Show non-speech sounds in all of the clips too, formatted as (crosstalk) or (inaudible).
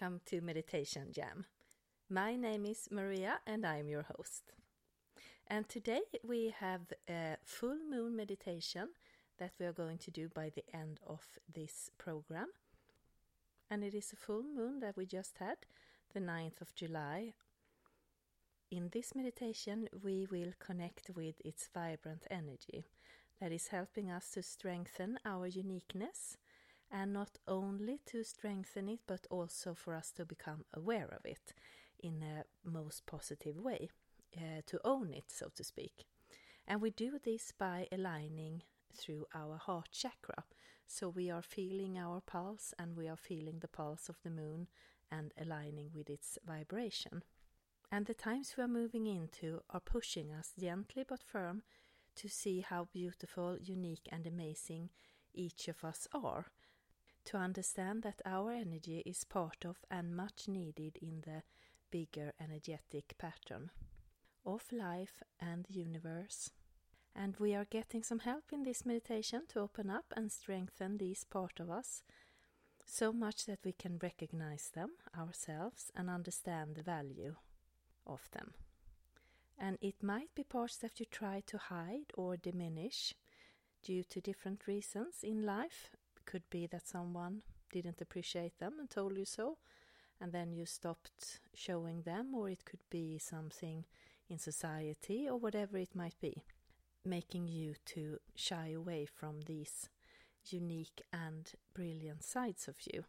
welcome to Meditation Jam. My name is Maria and I'm your host. And today we have a full moon meditation that we are going to do by the end of this program. And it is a full moon that we just had, the 9th of July. In this meditation, we will connect with its vibrant energy that is helping us to strengthen our uniqueness and not only to strengthen it but also for us to become aware of it in a most positive way, uh, to own it, so to speak. And we do this by aligning through our heart chakra. So we are feeling our pulse and we are feeling the pulse of the moon and aligning with its vibration. And the times we are moving into are pushing us gently but firm to see how beautiful, unique, and amazing each of us are. To understand that our energy is part of and much needed in the bigger energetic pattern of life and the universe. And we are getting some help in this meditation to open up and strengthen these part of us so much that we can recognize them ourselves and understand the value of them. And it might be parts that you try to hide or diminish due to different reasons in life. Could be that someone didn't appreciate them and told you so, and then you stopped showing them, or it could be something in society or whatever it might be, making you to shy away from these unique and brilliant sides of you.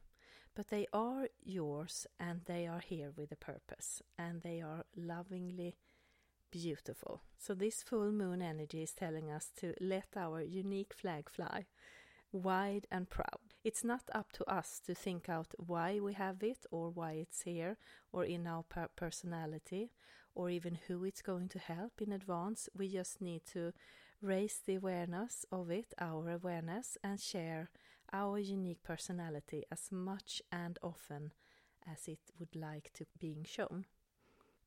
But they are yours and they are here with a purpose and they are lovingly beautiful. So, this full moon energy is telling us to let our unique flag fly wide and proud. It's not up to us to think out why we have it or why it's here or in our per personality or even who it's going to help in advance. We just need to raise the awareness of it, our awareness, and share our unique personality as much and often as it would like to being shown.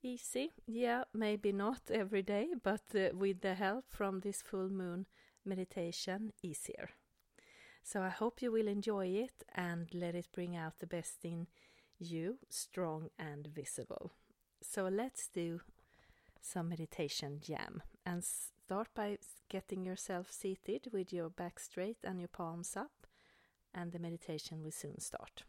Easy? Yeah, maybe not every day, but uh, with the help from this full moon meditation, easier. So I hope you will enjoy it and let it bring out the best in you, strong and visible. So let's do some meditation jam and start by getting yourself seated with your back straight and your palms up, and the meditation will soon start.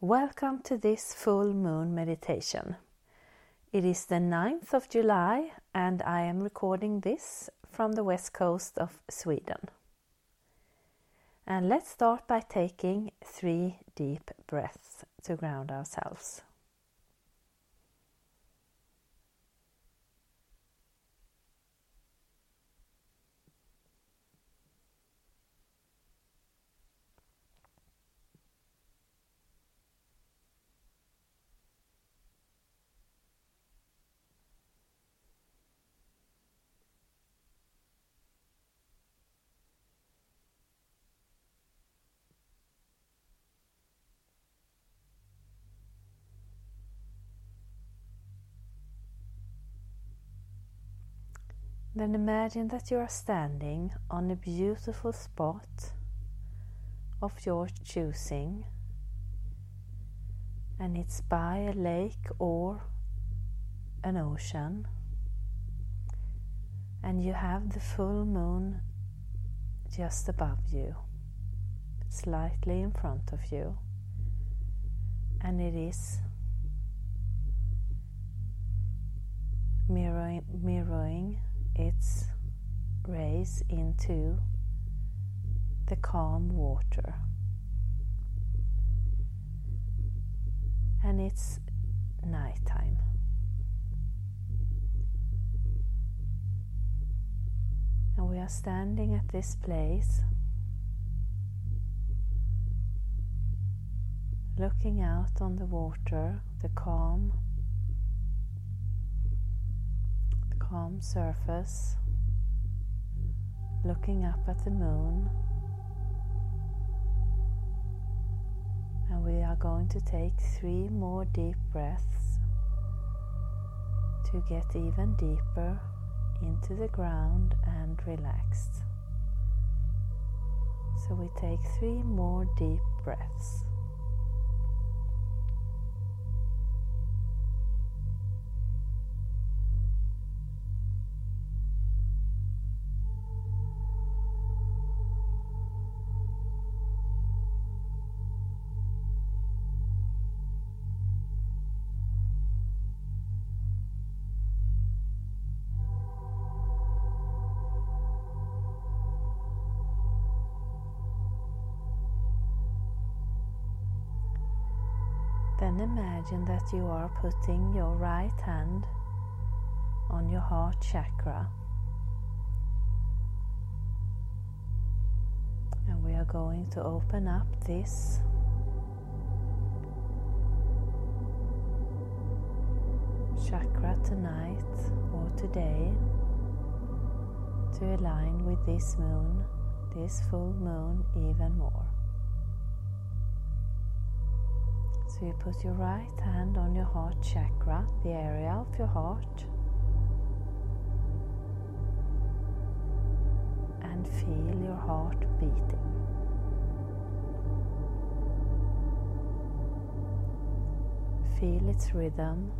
Welcome to this full moon meditation. It is the 9th of July and I am recording this from the west coast of Sweden. And let's start by taking three deep breaths to ground ourselves. Then imagine that you are standing on a beautiful spot of your choosing, and it's by a lake or an ocean, and you have the full moon just above you, slightly in front of you, and it is mirroring, mirroring its rays into the calm water. And it's nighttime. And we are standing at this place, looking out on the water, the calm surface, looking up at the moon. And we are going to take three more deep breaths to get even deeper into the ground and relaxed. So we take three more deep breaths. Imagine that you are putting your right hand on your heart chakra. And we are going to open up this chakra tonight or today to align with this moon, this full moon, even more. So you put your right hand on your heart chakra, the area of your heart, and feel your heart beating. Feel its rhythm.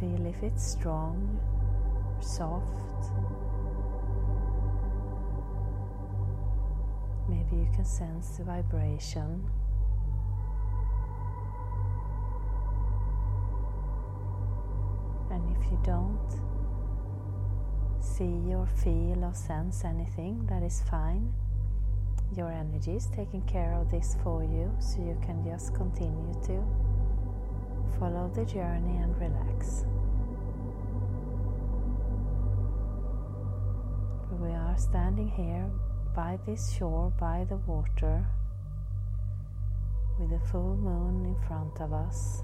Feel if it's strong, soft, Maybe you can sense the vibration. And if you don't see or feel or sense anything, that is fine. Your energy is taking care of this for you, so you can just continue to follow the journey and relax. We are standing here by this shore, by the water, with the full moon in front of us.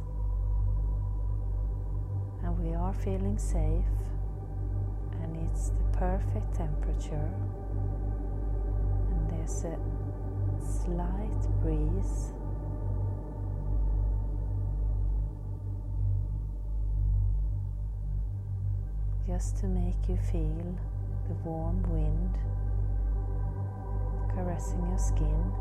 And we are feeling safe, and it's the perfect temperature. And there's a slight breeze. Just to make you feel the warm wind caressing your skin.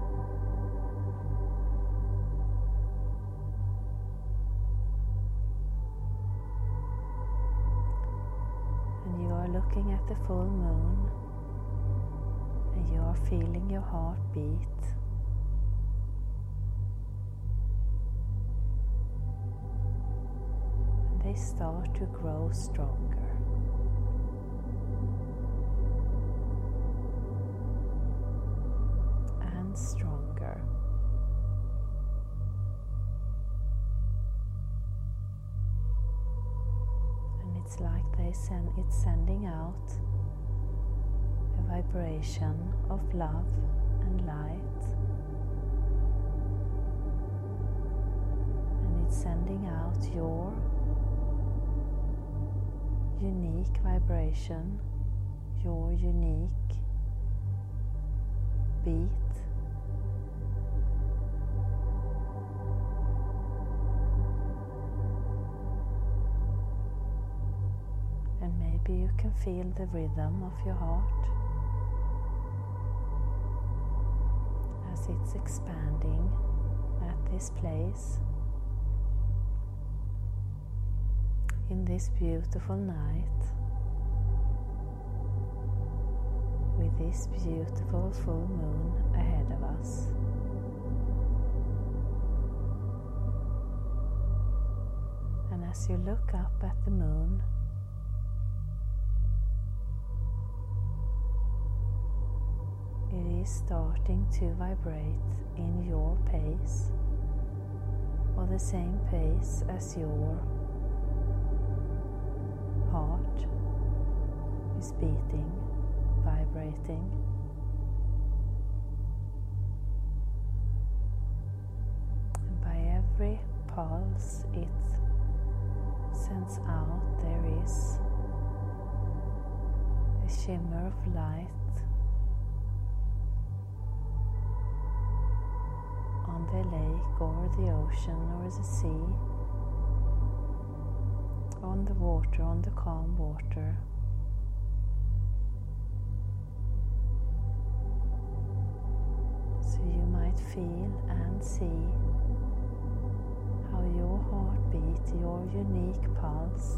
And you are looking at the full moon and you are feeling your heart beat. They start to grow stronger. Stronger. And it's like they send it's sending out a vibration of love and light. And it's sending out your unique vibration, your unique beat can feel the rhythm of your heart as it's expanding at this place in this beautiful night with this beautiful full moon ahead of us. And as you look up at the moon, is starting to vibrate in your pace or the same pace as your heart is beating, vibrating. And by every pulse it sends out, there is a shimmer of light the lake or the ocean or the sea, on the water, on the calm water. So you might feel and see how your heartbeat, your unique pulse,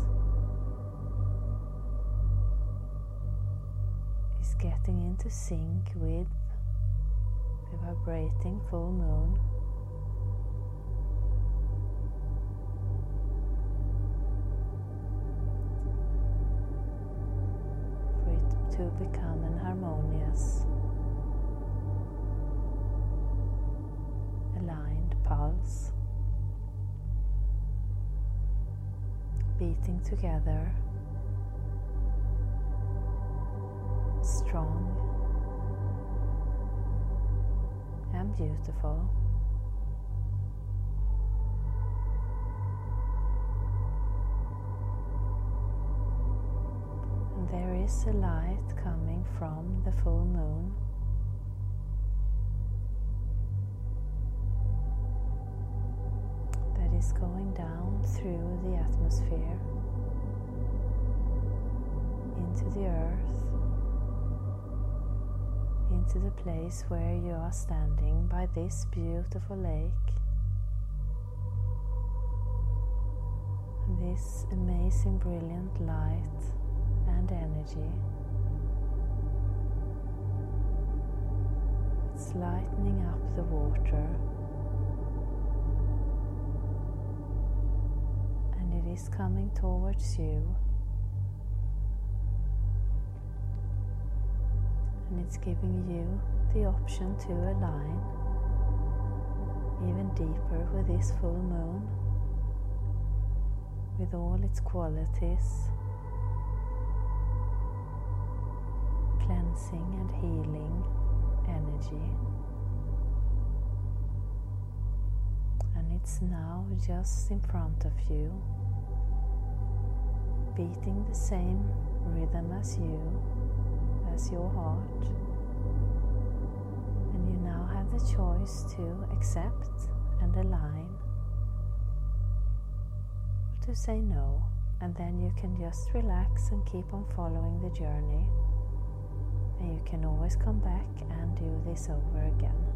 is getting into sync with the vibrating full moon. For it to become an harmonious, aligned pulse, beating together, strong beautiful. There is a light coming from the full moon. That is going down through the atmosphere into the earth into the place where you are standing by this beautiful lake. This amazing, brilliant light and energy. It's lightening up the water. And it is coming towards you. And it's giving you the option to align even deeper with this full moon, with all its qualities, cleansing and healing energy. And it's now just in front of you, beating the same rhythm as you as your heart. And you now have the choice to accept and align or to say no. And then you can just relax and keep on following the journey. And you can always come back and do this over again.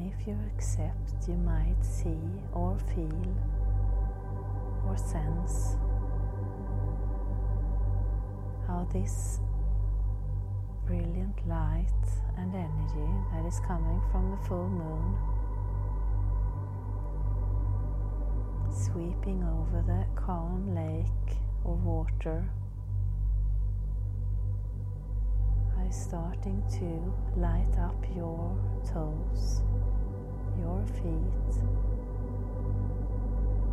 If you accept, you might see or feel or sense how this brilliant light and energy that is coming from the full moon sweeping over the calm lake or water is starting to light up your toes your feet,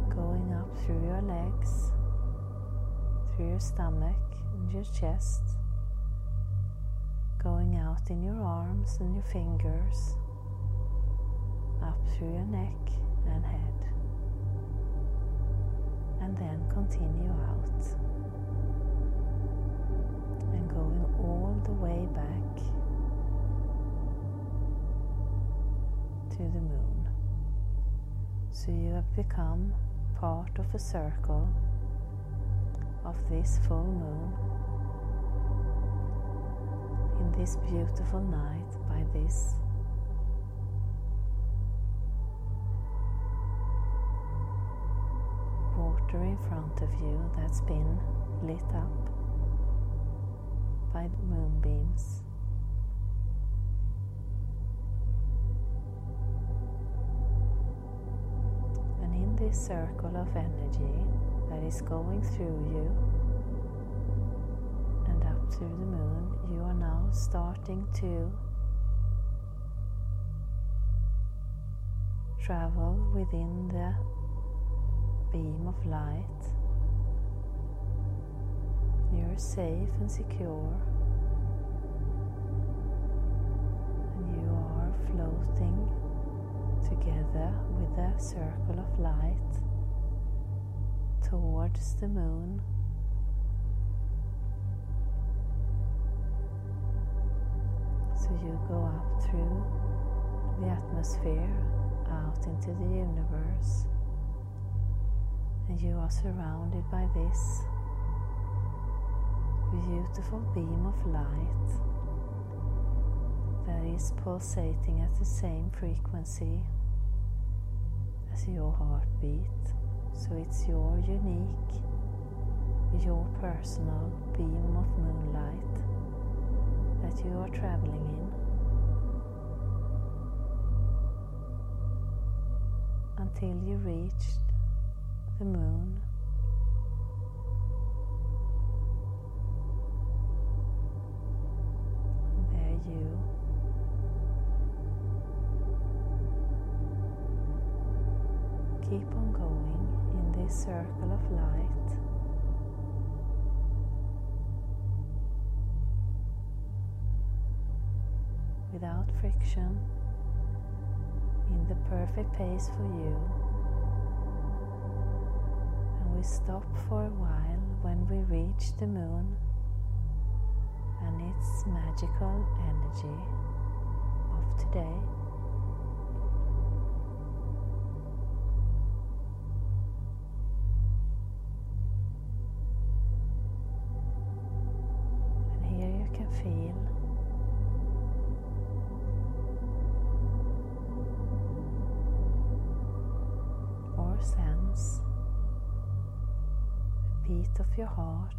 going up through your legs, through your stomach and your chest, going out in your arms and your fingers, up through your neck and head, and then continue to the moon. So you have become part of a circle of this full moon in this beautiful night by this water in front of you that's been lit up by the moonbeams. This circle of energy that is going through you and up through the moon, you are now starting to travel within the beam of light. You're safe and secure, and you are floating together with a circle of light towards the moon. So you go up through the atmosphere out into the universe, and you are surrounded by this beautiful beam of light that is pulsating at the same frequency as your heartbeat. So it's your unique, your personal beam of moonlight that you are traveling in. Until you reached the moon. In the perfect pace for you. And we stop for a while when we reach the moon and its magical energy of today. And here you can feel the beat of your heart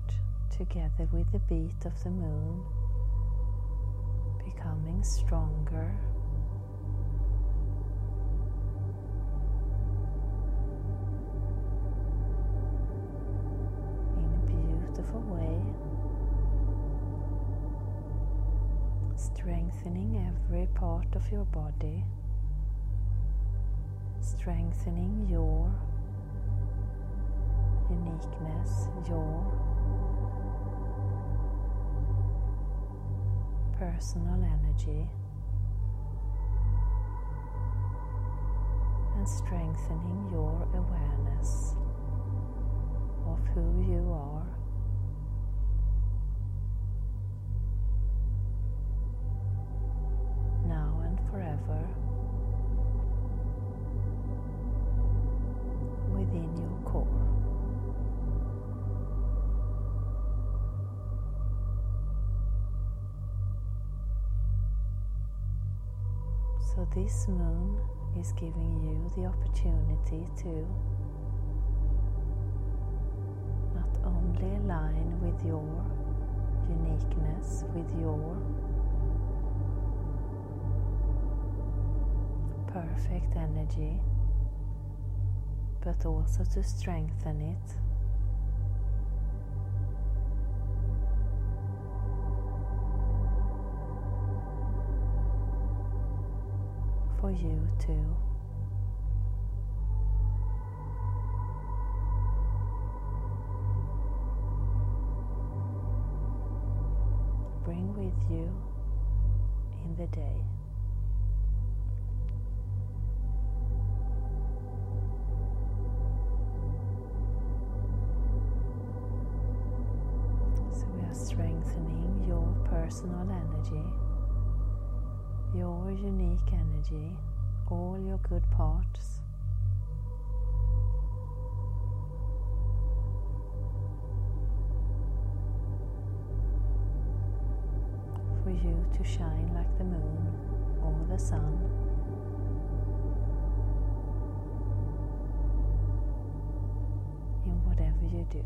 together with the beat of the moon becoming stronger. In a beautiful way, strengthening every part of your body strengthening your uniqueness, your personal energy, and strengthening your awareness of who you So, this moon is giving you the opportunity to not only align with your uniqueness, with your perfect energy but also to strengthen it. You too. Bring with you in the day. Your good parts. For you to shine like the moon or the sun. In whatever you do.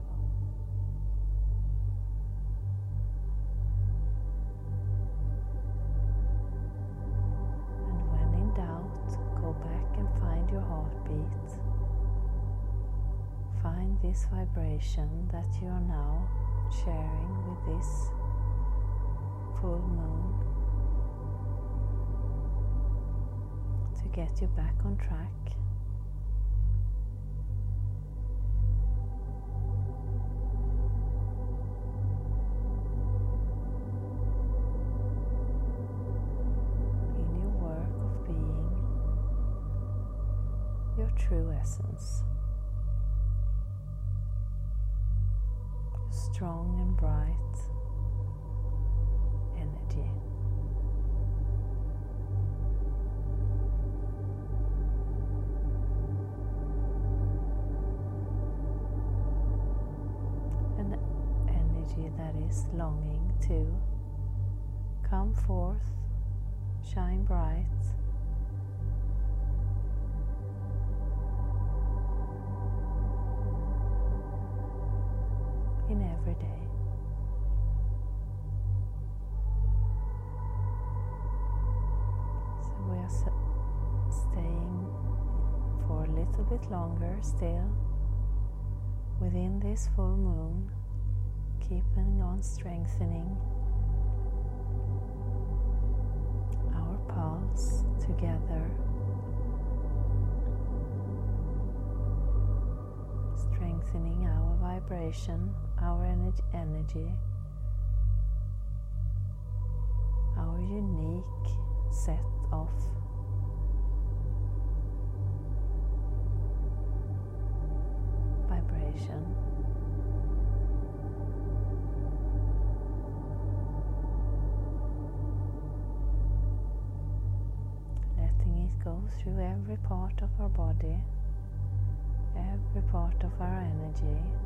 Heartbeat, find this vibration that you are now sharing with this full moon to get you back on track. True essence. Strong and bright energy. An energy that is longing to come forth, shine bright. Every day. So we are staying for a little bit longer still within this full moon, keeping on strengthening our pulse together. Strengthening our vibration our energy, our unique set of vibration. Letting it go through every part of our body, every part of our energy.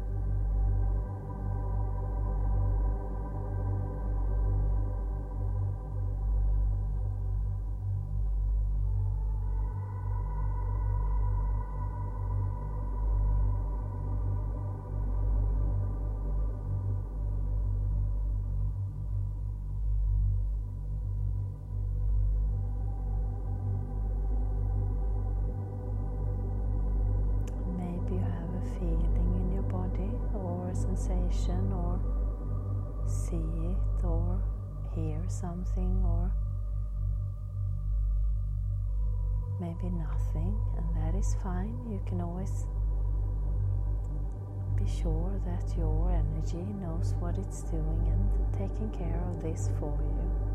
Be sure that your energy knows what it's doing and taking care of this for you.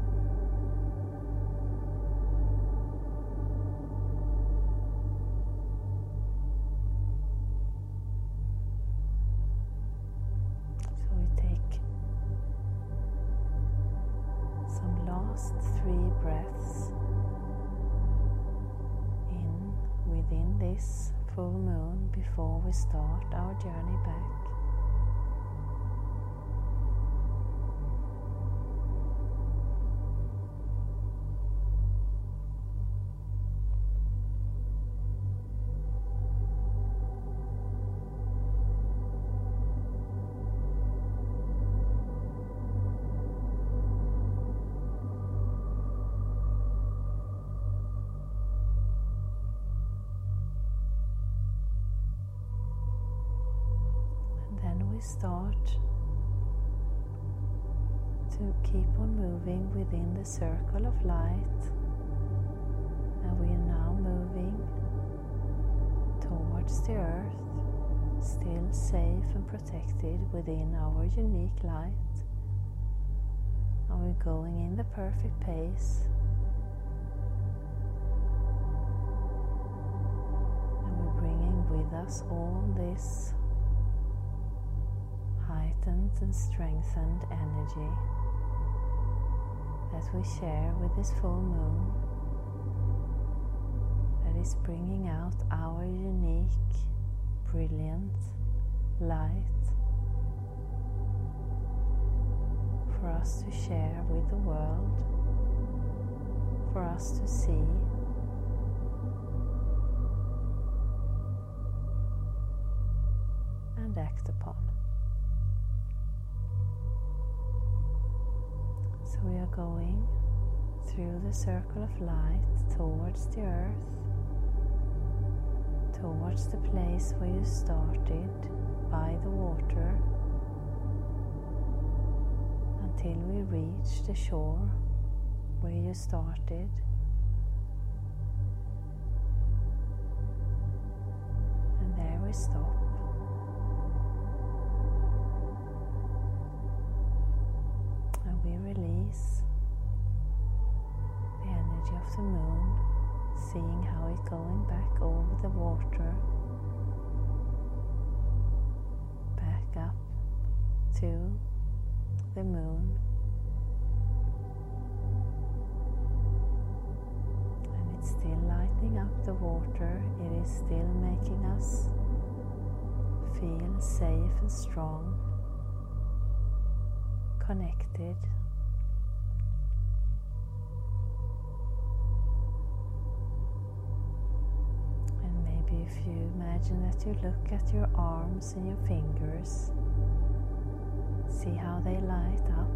Start to keep on moving within the circle of light, and we are now moving towards the earth, still safe and protected within our unique light. And we're going in the perfect pace. And we're bringing with us all this heightened and strengthened energy that we share with this full moon that is bringing out our unique, brilliant light for us to share with the world, for us to see. and act upon. We are going through the circle of light towards the earth, towards the place where you started by the water, until we reach the shore where you started. And there we stop. The water back up to the moon. And it's still lighting up the water, it is still making us feel safe and strong, connected. You imagine that you look at your arms and your fingers, see how they light up,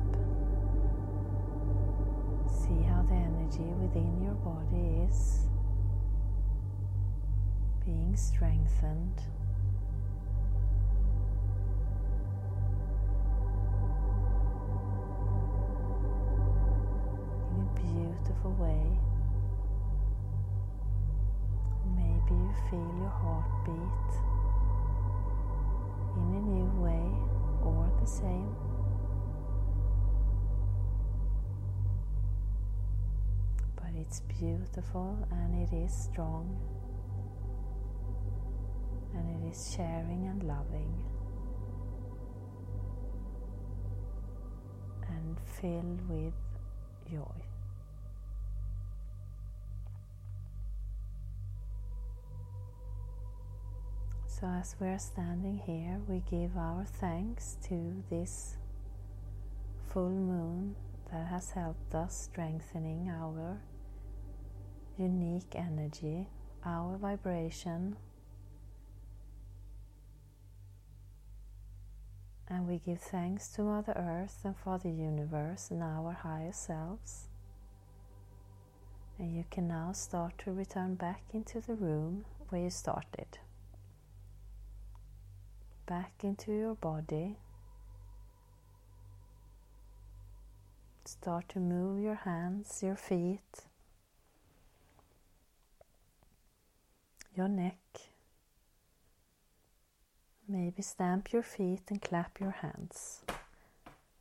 see how the energy within your body is being strengthened. in a beautiful way. You feel your heartbeat in a new way or the same. But it's beautiful and it is strong and it is sharing and loving and filled with joy. So, as we are standing here, we give our thanks to this full moon that has helped us strengthening our unique energy, our vibration, and we give thanks to Mother Earth and for the universe and our higher selves. And you can now start to return back into the room where you started back into your body. Start to move your hands, your feet, your neck. Maybe stamp your feet and clap your hands.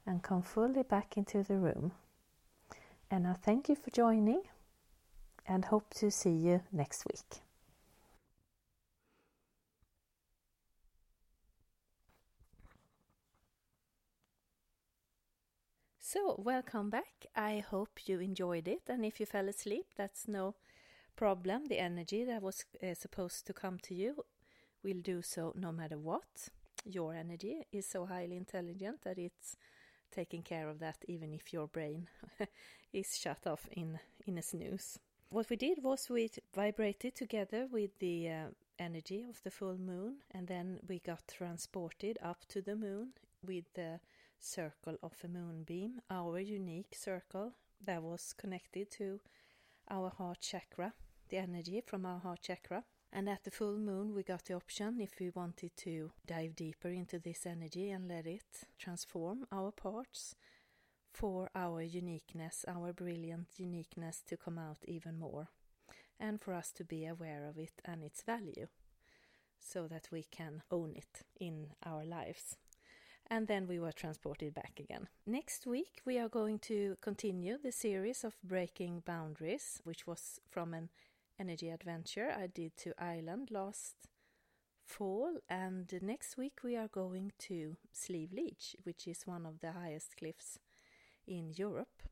And come fully back into the room. And I thank you for joining and hope to see you next week. So, welcome back. I hope you enjoyed it. And if you fell asleep, that's no problem. The energy that was uh, supposed to come to you will do so no matter what. Your energy is so highly intelligent that it's taking care of that even if your brain (laughs) is shut off in, in a snooze. What we did was we vibrated together with the uh, energy of the full moon and then we got transported up to the moon with the circle of a moonbeam, our unique circle that was connected to our heart chakra, the energy from our heart chakra. And at the full moon, we got the option if we wanted to dive deeper into this energy and let it transform our parts for our uniqueness, our brilliant uniqueness to come out even more, and for us to be aware of it and its value so that we can own it in our lives and then we were transported back again. Next week, we are going to continue the series of Breaking Boundaries, which was from an energy adventure I did to Ireland last fall. And next week, we are going to Slieve League, which is one of the highest cliffs in Europe.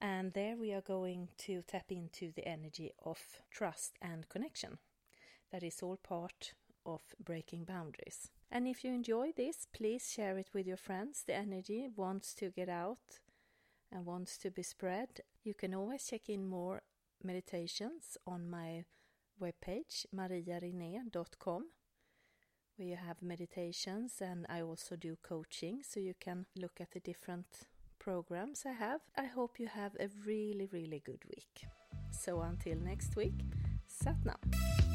And there we are going to tap into the energy of trust and connection. That is all part of breaking boundaries. And if you enjoy this, please share it with your friends. The energy wants to get out and wants to be spread. You can always check in more meditations on my webpage, mariarine.com, where you have meditations and I also do coaching, so you can look at the different programs I have. I hope you have a really, really good week. So until next week, Satnam.